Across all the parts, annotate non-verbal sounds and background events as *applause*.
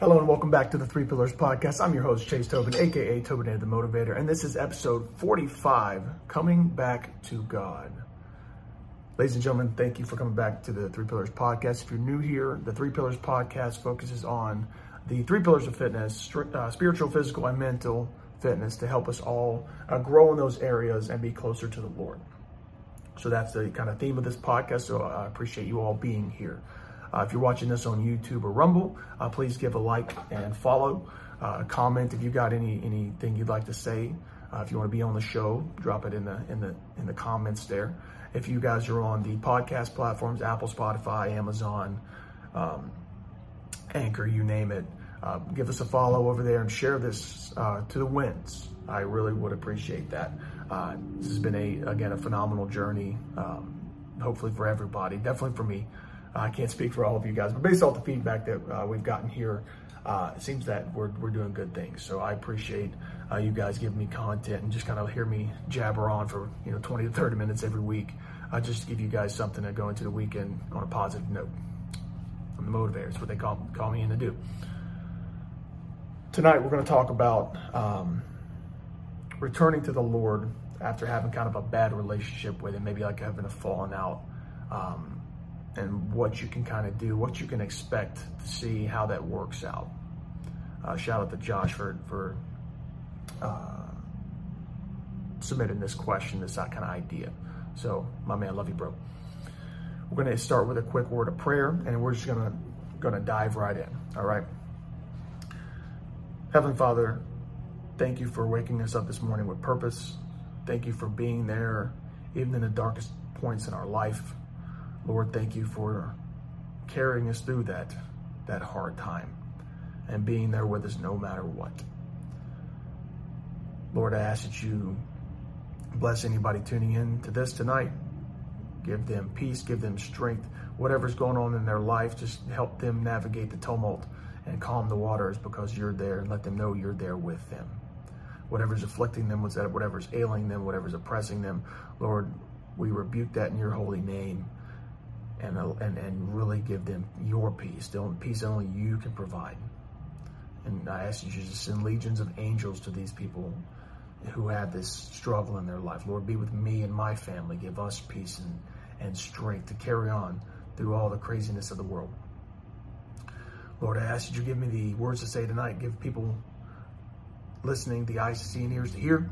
Hello and welcome back to the Three Pillars Podcast. I'm your host, Chase Tobin, aka Tobin the Motivator, and this is episode 45 Coming Back to God. Ladies and gentlemen, thank you for coming back to the Three Pillars Podcast. If you're new here, the Three Pillars Podcast focuses on the three pillars of fitness uh, spiritual, physical, and mental fitness to help us all uh, grow in those areas and be closer to the Lord. So that's the kind of theme of this podcast. So I appreciate you all being here. Uh, if you're watching this on YouTube or Rumble, uh, please give a like and follow. Uh, comment if you got any anything you'd like to say. Uh, if you want to be on the show, drop it in the in the in the comments there. If you guys are on the podcast platforms, Apple, Spotify, Amazon, um, Anchor, you name it, uh, give us a follow over there and share this uh, to the winds. I really would appreciate that. this has been a again a phenomenal journey. Um, hopefully for everybody, definitely for me. I can't speak for all of you guys, but based off the feedback that uh, we've gotten here, uh, it seems that we're, we're doing good things. So I appreciate uh, you guys giving me content and just kind of hear me jabber on for you know 20 to 30 minutes every week, uh, just to give you guys something to go into the weekend on a positive note. I'm the motivator. It's what they call, call me in to do. Tonight we're going to talk about um, returning to the Lord after having kind of a bad relationship with Him, maybe like having a falling out. Um, and what you can kind of do, what you can expect to see how that works out. Uh, shout out to Josh for, for uh, submitting this question, this kind of idea. So, my man, love you, bro. We're going to start with a quick word of prayer, and we're just going to going to dive right in. All right. Heavenly Father, thank you for waking us up this morning with purpose. Thank you for being there, even in the darkest points in our life. Lord, thank you for carrying us through that, that hard time and being there with us no matter what. Lord, I ask that you bless anybody tuning in to this tonight. Give them peace, give them strength. Whatever's going on in their life, just help them navigate the tumult and calm the waters because you're there and let them know you're there with them. Whatever's afflicting them, whatever's ailing them, whatever's oppressing them, Lord, we rebuke that in your holy name and, uh, and, and really give them your peace, the peace only you can provide. And I ask you to send legions of angels to these people who have this struggle in their life. Lord, be with me and my family. Give us peace and, and strength to carry on through all the craziness of the world. Lord, I ask that you give me the words to say tonight. Give people listening the eyes to see and ears to hear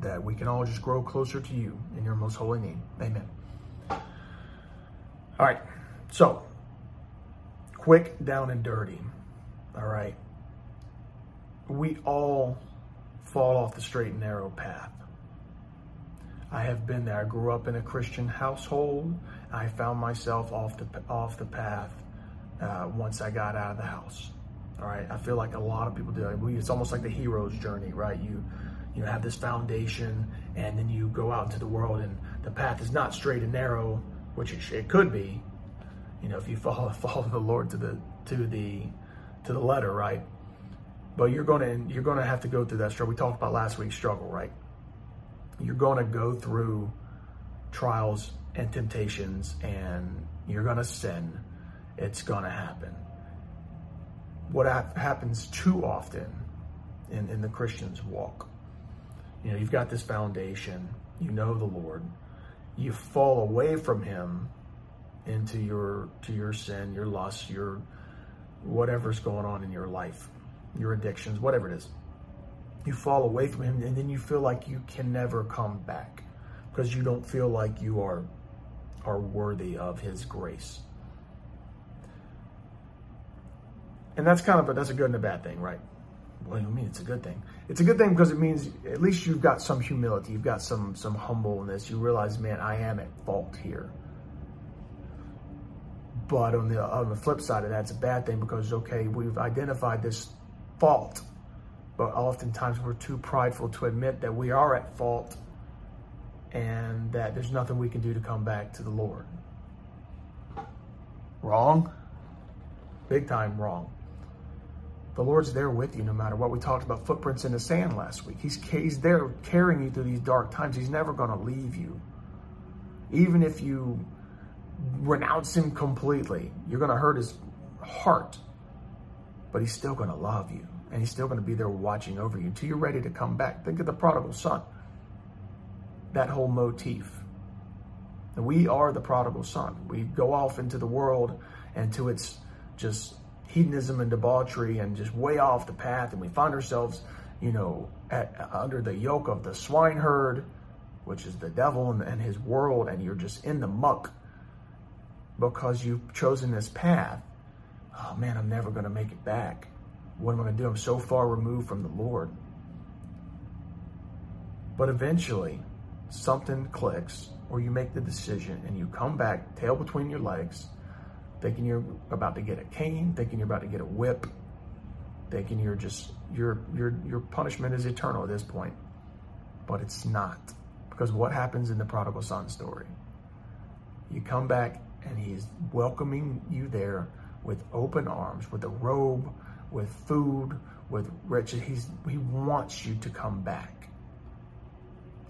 that we can all just grow closer to you in your most holy name. Amen. All right. So, quick, down, and dirty. All right. We all fall off the straight and narrow path. I have been there. I grew up in a Christian household. I found myself off the off the path uh, once I got out of the house. All right. I feel like a lot of people do. It's almost like the hero's journey, right? You you have this foundation, and then you go out into the world, and the path is not straight and narrow which it, it could be, you know, if you follow *laughs* follow the Lord to the to the to the letter, right? But you're to you're to have to go through that struggle. We talked about last week's struggle, right? You're to go through trials and temptations, and you're to sin. It's to happen. What happens too often in, in the Christian's walk, you know, you've got this foundation, you know the Lord, you fall away from him into your to your sin, your lust, your whatever's going on in your life, your addictions, whatever it is. You fall away from him and then you feel like you can never come back because you don't feel like you are are worthy of his grace. And that's kind of a that's a good and a bad thing, right? Do you mean it's a good thing? It's a good thing because it means at least you've got some humility, you've got some some humbleness. You realize, man, I am at fault here. But on the on the flip side of that, it's a bad thing because okay, we've identified this fault, but oftentimes we're too prideful to admit that we are at fault and that there's nothing we can do to come back to the Lord. Wrong? Big time wrong. The Lord's there with you no matter what. We talked about footprints in the sand last week. He's, he's there carrying you through these dark times. He's never going to leave you. Even if you renounce him completely, you're going to hurt his heart. but he's still going to love you and he's still going to be there watching over you until you're ready to come back. Think of the prodigal son. That whole motif. And we are the prodigal son. We go off into the world and to its just hedonism and debauchery and just way off the path. And we find ourselves, you know, at, under the yoke of the swineherd, which is the devil and, and his world. And you're just in the muck because you've chosen this path. Oh man, I'm never going to make it back. What am I going to do? I'm so far removed from the Lord. But eventually, something clicks, or you make the decision and you come back, tail between your legs, thinking you're about to get a cane, thinking you're about to get a whip, thinking you're just your your your punishment is eternal at this point. But it's not. Because what happens in the prodigal son story? You come back and he's welcoming you there with open arms, with a robe, with food, with riches. He's he wants you to come back.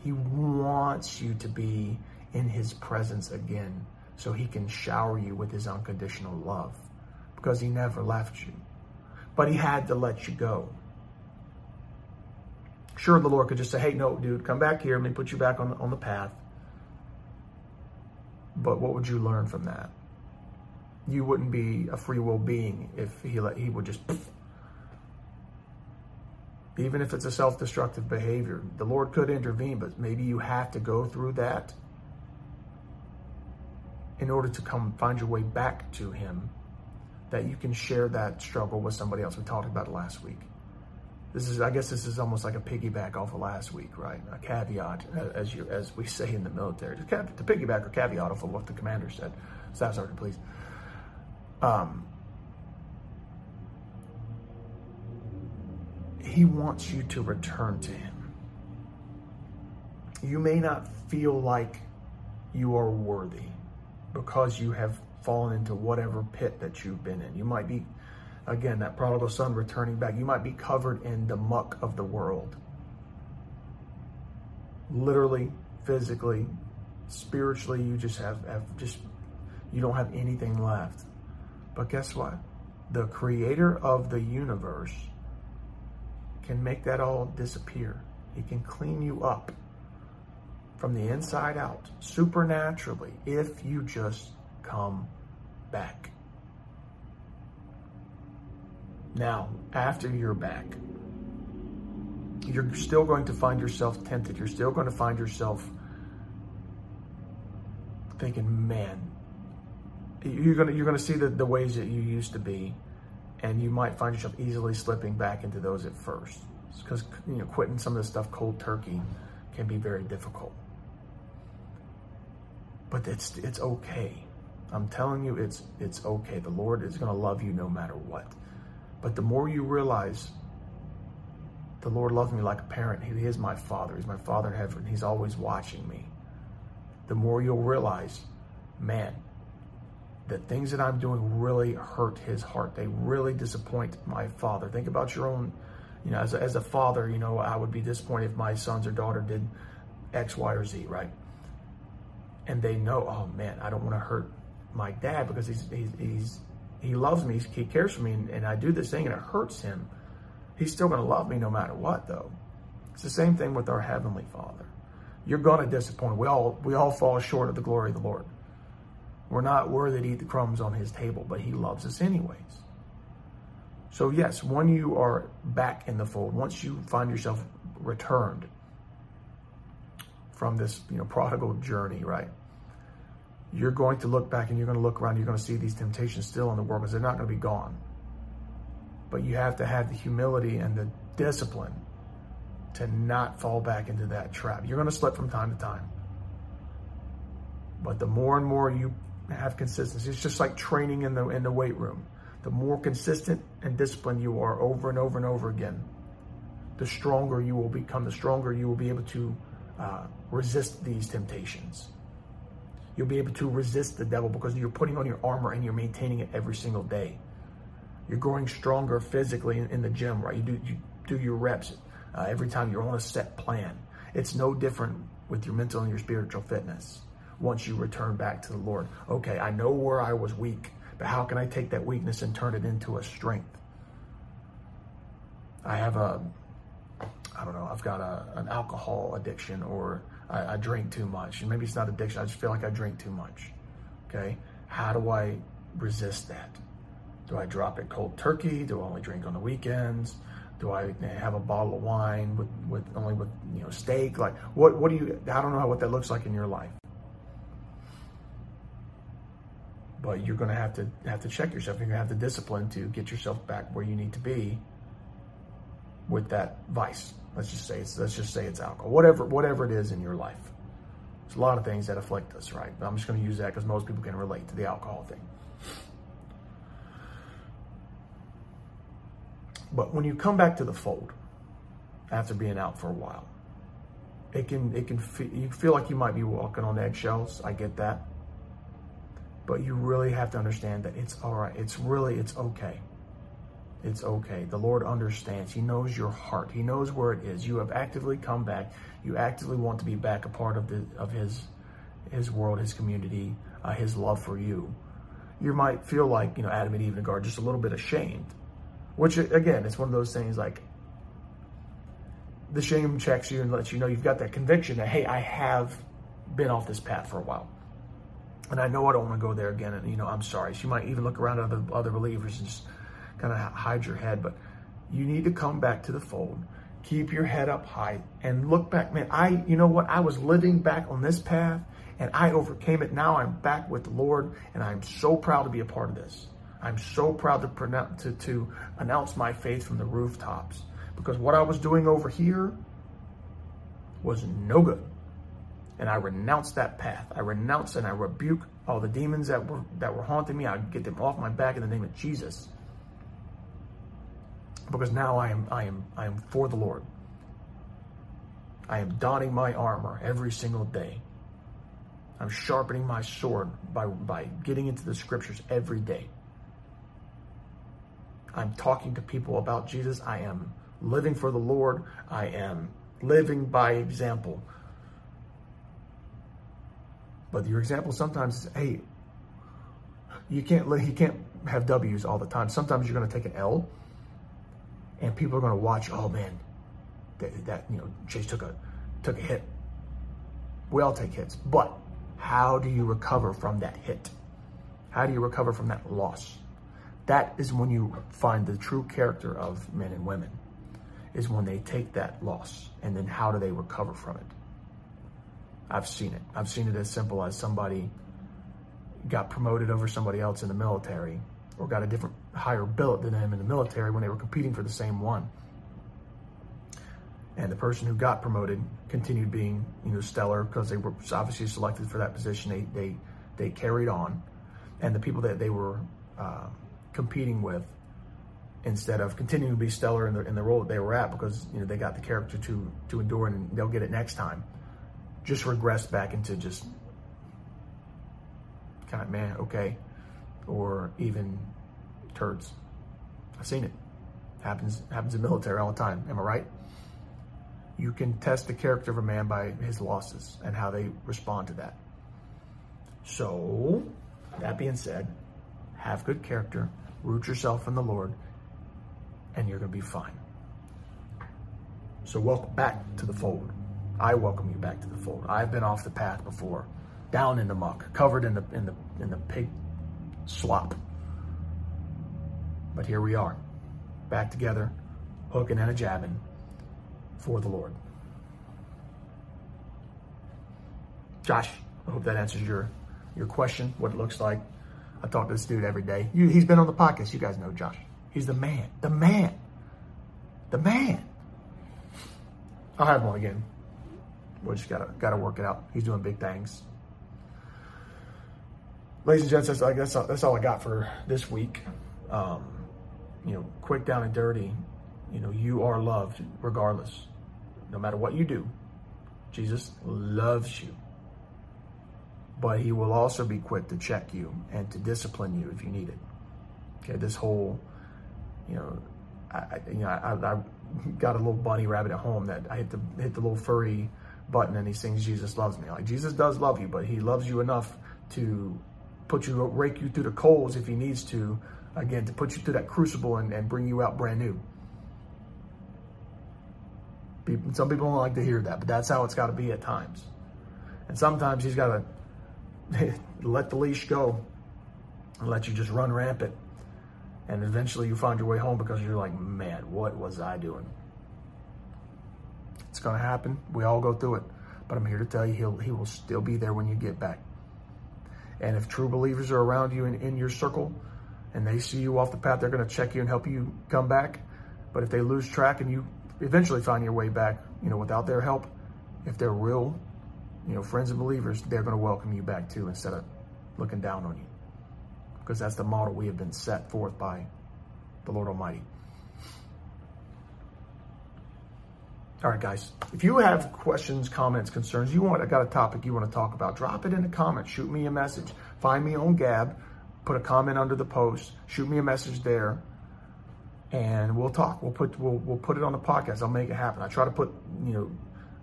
He wants you to be in his presence again so he can shower you with his unconditional love because he never left you. But he had to let you go. Sure, the Lord could just say, hey, no, dude, come back here. Let me put you back on the, on the path. But what would you learn from that? You wouldn't be a free will being if he let he would just even if it's a self-destructive behavior. The Lord could intervene, but maybe you have to go through that in order to come find your way back to him that you can share that struggle with somebody else. We talked about it last week. This is, I guess, this is almost like a piggyback off of last week, right? A caveat, as you, as we say in the military, to, to piggyback or caveat off of what the commander said. Staff Sergeant, please. Um, he wants you to return to him. You may not feel like you are worthy because you have fallen into whatever pit that you've been in. You might be, again, that prodigal son returning back. You might be covered in the muck of the world. Literally, physically, spiritually, you just have, have just, you don't have anything left. But guess what? The creator of the universe can make that all disappear. He can clean you up from the inside out supernaturally if you just come back. Now, after you're back, you're still going to find yourself tempted. You're still going to find yourself thinking, man, you're going to, you're going to see the, the ways that you used to be, and you might find yourself easily slipping back into those at first. Because, you know, quitting some of this stuff cold turkey can be very difficult but it's it's okay. I'm telling you, it's it's okay. The Lord is to love you no matter what. But the more you realize, the Lord loves me like a parent. He is my Father. He's my Father in heaven. He's always watching me. The more you'll realize, man, the things that I'm doing really hurt His heart. They really disappoint my Father. Think about your own. You know, as a, as a father, you know, I would be disappointed if my sons or daughter did X, Y, or Z, right? And they know, oh man, I don't want to hurt my dad because he's, he's, he's he loves me, he cares for me, and, and I do this thing and it hurts him. He's still going to love me no matter what, though. It's the same thing with our heavenly Father. You're going to disappoint. We all we all fall short of the glory of the Lord. We're not worthy to eat the crumbs on His table, but He loves us anyways. So yes, when you are back in the fold, once you find yourself returned from this, you know, prodigal journey, right? You're going to look back and you're going to look around, you're going to see these temptations still in the world because they're not going to be gone. But you have to have the humility and the discipline to not fall back into that trap. You're going to slip from time to time. But the more and more you have consistency, it's just like training in the in the weight room. The more consistent and disciplined you are over and over and over again, the stronger you will become, the stronger you will be able to uh, resist these temptations. You'll be able to resist the devil because you're putting on your armor and you're maintaining it every single day. You're growing stronger physically in, in the gym, right? You do you do your reps uh, every time you're on a set plan. It's no different with your mental and your spiritual fitness. Once you return back to the Lord, okay, I know where I was weak, but how can I take that weakness and turn it into a strength? I have a, I don't know, I've got a, an alcohol addiction or I, I drink too much. And maybe it's not addiction, I just feel like I drink too much. Okay. How do I resist that? Do I drop it cold turkey? Do I only drink on the weekends? Do I have a bottle of wine with, with only with you know steak? Like what what do you I don't know what that looks like in your life. But you're gonna have to have to check yourself. You're gonna have the discipline to get yourself back where you need to be with that vice. Let's just say it's let's just say it's alcohol. Whatever whatever it is in your life. There's a lot of things that afflict us, right? But I'm just gonna use that because most people can relate to the alcohol thing. But when you come back to the fold after being out for a while, it can it can feel, you feel like you might be walking on eggshells. I get that, but you really have to understand that it's all right. It's really it's okay. It's okay. The Lord understands. He knows your heart. He knows where it is. You have actively come back. You actively want to be back a part of the of His His world, His community, uh, His love for you. You might feel like you know Adam and Eve in the garden, just a little bit ashamed which again, it's one of those things like the shame checks you and lets you know you've got that conviction that hey, I have been off this path for a while. And I know I don't want to go there again. And you know, I'm sorry. She might even look around at other other believers and just kind of hide your head. But you need to come back to the fold. Keep your head up high and look back. Man, I you know what? I was living back on this path and I overcame it. Now I'm back with the Lord, and I'm so proud to be a part of this. I'm so proud to, pronounce, to, to announce my faith from the rooftops because what I was doing over here was no good. And I renounce that path. I renounce and I rebuke all the demons that were that were haunting me. I get them off my back in the name of Jesus. Because now I am I am I am for the Lord. I am donning my armor every single day. I'm sharpening my sword by, by getting into the scriptures every day. I'm talking to people about Jesus. I am living for the Lord. I am living by example. But your example sometimes is, hey, you can't you can't have W's all the time. Sometimes you're going to take an L, and people are going to watch. Oh man, that, that you know Chase took a took a hit. We all take hits, but how do you recover from that hit? How do you recover from that loss? that is when you find the true character of men and women is when they take that loss and then how do they recover from it i've seen it i've seen it as simple as somebody got promoted over somebody else in the military or got a different higher billet than them in the military when they were competing for the same one. And the person who got promoted continued being you know stellar because they were obviously selected for that position. They they they carried on. And the people that they were uh, competing with instead of continuing to be stellar in the, in the role that they were at because you know they got the character to to endure and they'll get it next time just regress back into just kind of man okay or even turds i've seen it happens happens in military all the time am i right you can test the character of a man by his losses and how they respond to that so that being said have good character root yourself in the Lord, and you're going to be fine. So, welcome back to the fold. I welcome you back to the fold. I've been off the path before, down in the muck, covered in the in the in the pig slop. But here we are, back together, hooking and a jabbing for the Lord. Josh, I hope that answers your your question, what it looks like I talk to this dude every day. You, he's been on the podcast. You guys know Josh. He's the man. The man. The man. I'll have him on again. We just gotta gotta work it out. He's doing big things. Ladies and gents, that's, that's, all, that's all I got for this week. Um, you know, quick, down, and dirty. You know, you are loved regardless. No matter what you do, Jesus loves you but he will also be quick to check you and to discipline you if you need it. Okay, this whole, you know, I, you know, I, I got a little bunny rabbit at home that I hit the hit the little furry button and he sings Jesus loves me. Like Jesus does love you, but he loves you enough to put you rake you through the coals if he needs to, again to put you through that crucible and, and bring you out brand new. People, some people don't like to hear that, but that's how it's got to be at times. And sometimes he's got to *laughs* let the leash go and let you just run rampant. And eventually you find your way home because you're like, man, what was I doing? It's going to happen. We all go through it. But I'm here to tell you, he'll, he will still be there when you get back. And if true believers are around you in, in your circle and they see you off the path, they're going to check you and help you come back. But if they lose track and you eventually find your way back, you know, without their help, if they're real, you know, friends and believers, they're going to welcome you back too instead of looking down on you. Because that's the model we have been set forth by the Lord Almighty. All right, guys. If you have questions, comments, concerns, you want, I got a topic you want to talk about, drop it in the comments. Shoot me a message. Find me on Gab. Put a comment under the post. Shoot me a message there, and we'll talk. We'll put we'll we'll put it on the podcast. I'll make it happen. I try to put you know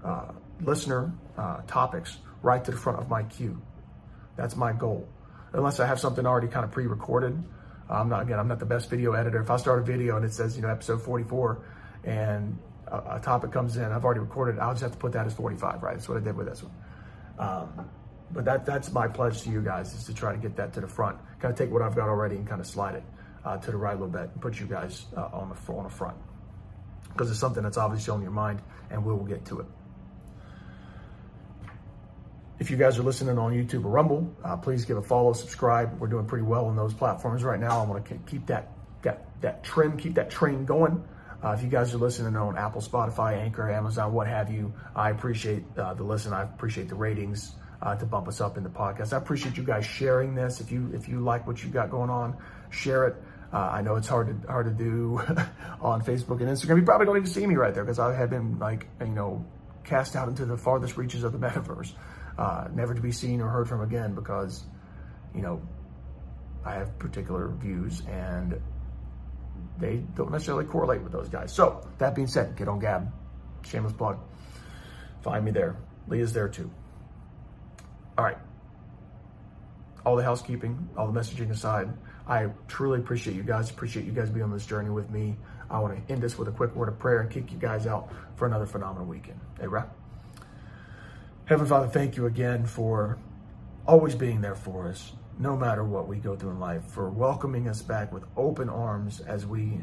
uh, listener uh, topics right to the front of my queue. That's my goal. Unless I have something already kind of pre-recorded. I'm not again. I'm not the best video editor. If I start a video and it says you know episode 44 and a, topic comes in, I've already recorded, I'll just have to put that as 45, right? That's what I did with this one. Um, but that that's my pledge to you guys is to try to get that to the front. Kind of take what I've got already and kind of slide it uh, to the right a little bit and put you guys uh, on the on the front because it's something that's obviously on your mind, and we will get to it. If you guys are listening on YouTube or Rumble, uh, please give a follow, subscribe. We're doing pretty well on those platforms right now. I want to keep that that that trend, keep that train going. Uh, if you guys are listening on Apple, Spotify, Anchor, Amazon, what have you, I appreciate uh, the listen. I appreciate the ratings uh, to bump us up in the podcast. I appreciate you guys sharing this. If you if you like what you got going on, share it. Uh, I know it's hard to hard to do *laughs* on Facebook and Instagram. You probably don't even see me right there because I have been like you know cast out into the farthest reaches of the *laughs* metaverse, uh, never to be seen or heard from again because you know I have particular views and they don't necessarily correlate with those guys. So that being said, get on Gab. Shameless plug. Find me there. Leah's there too. All right. All the housekeeping, all the messaging aside, I truly appreciate you guys. Appreciate you guys being on this journey with me. I want to end this with a quick word of prayer and kick you guys out for another phenomenal weekend. Hey, right? Heavenly Father, thank you again for always being there for us no matter what we go through in life, for welcoming us back with open arms as we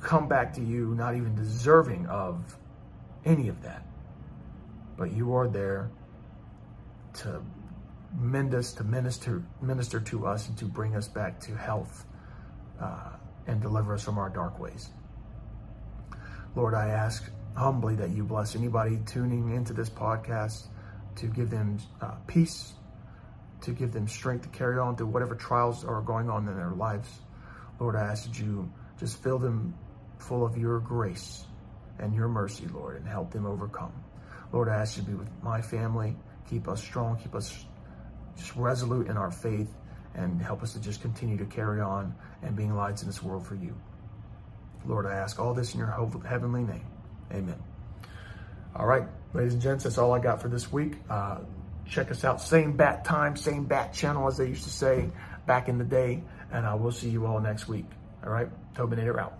come back to you, not even deserving of any of that. But you are there to mend us, to minister, minister to us, and to bring us back to health uh, and deliver us from our dark ways. Lord, I ask humbly that you bless anybody tuning into this podcast to give them uh, peace to give them strength to carry on through whatever trials are going on in their lives. Lord, I ask that you just fill them full of your grace and your mercy, Lord, and help them overcome. Lord, I ask you to be with my family, keep us strong, keep us just resolute in our faith, and help us to just continue to carry on and being lights in this world for you. Lord, I ask all this in your heavenly name. Amen. All right, ladies and gents, that's all I got for this week. Uh, Check us out. Same bat time, same bat channel, as they used to say back in the day. And uh, I will see you all next week. All right. Tobinator out.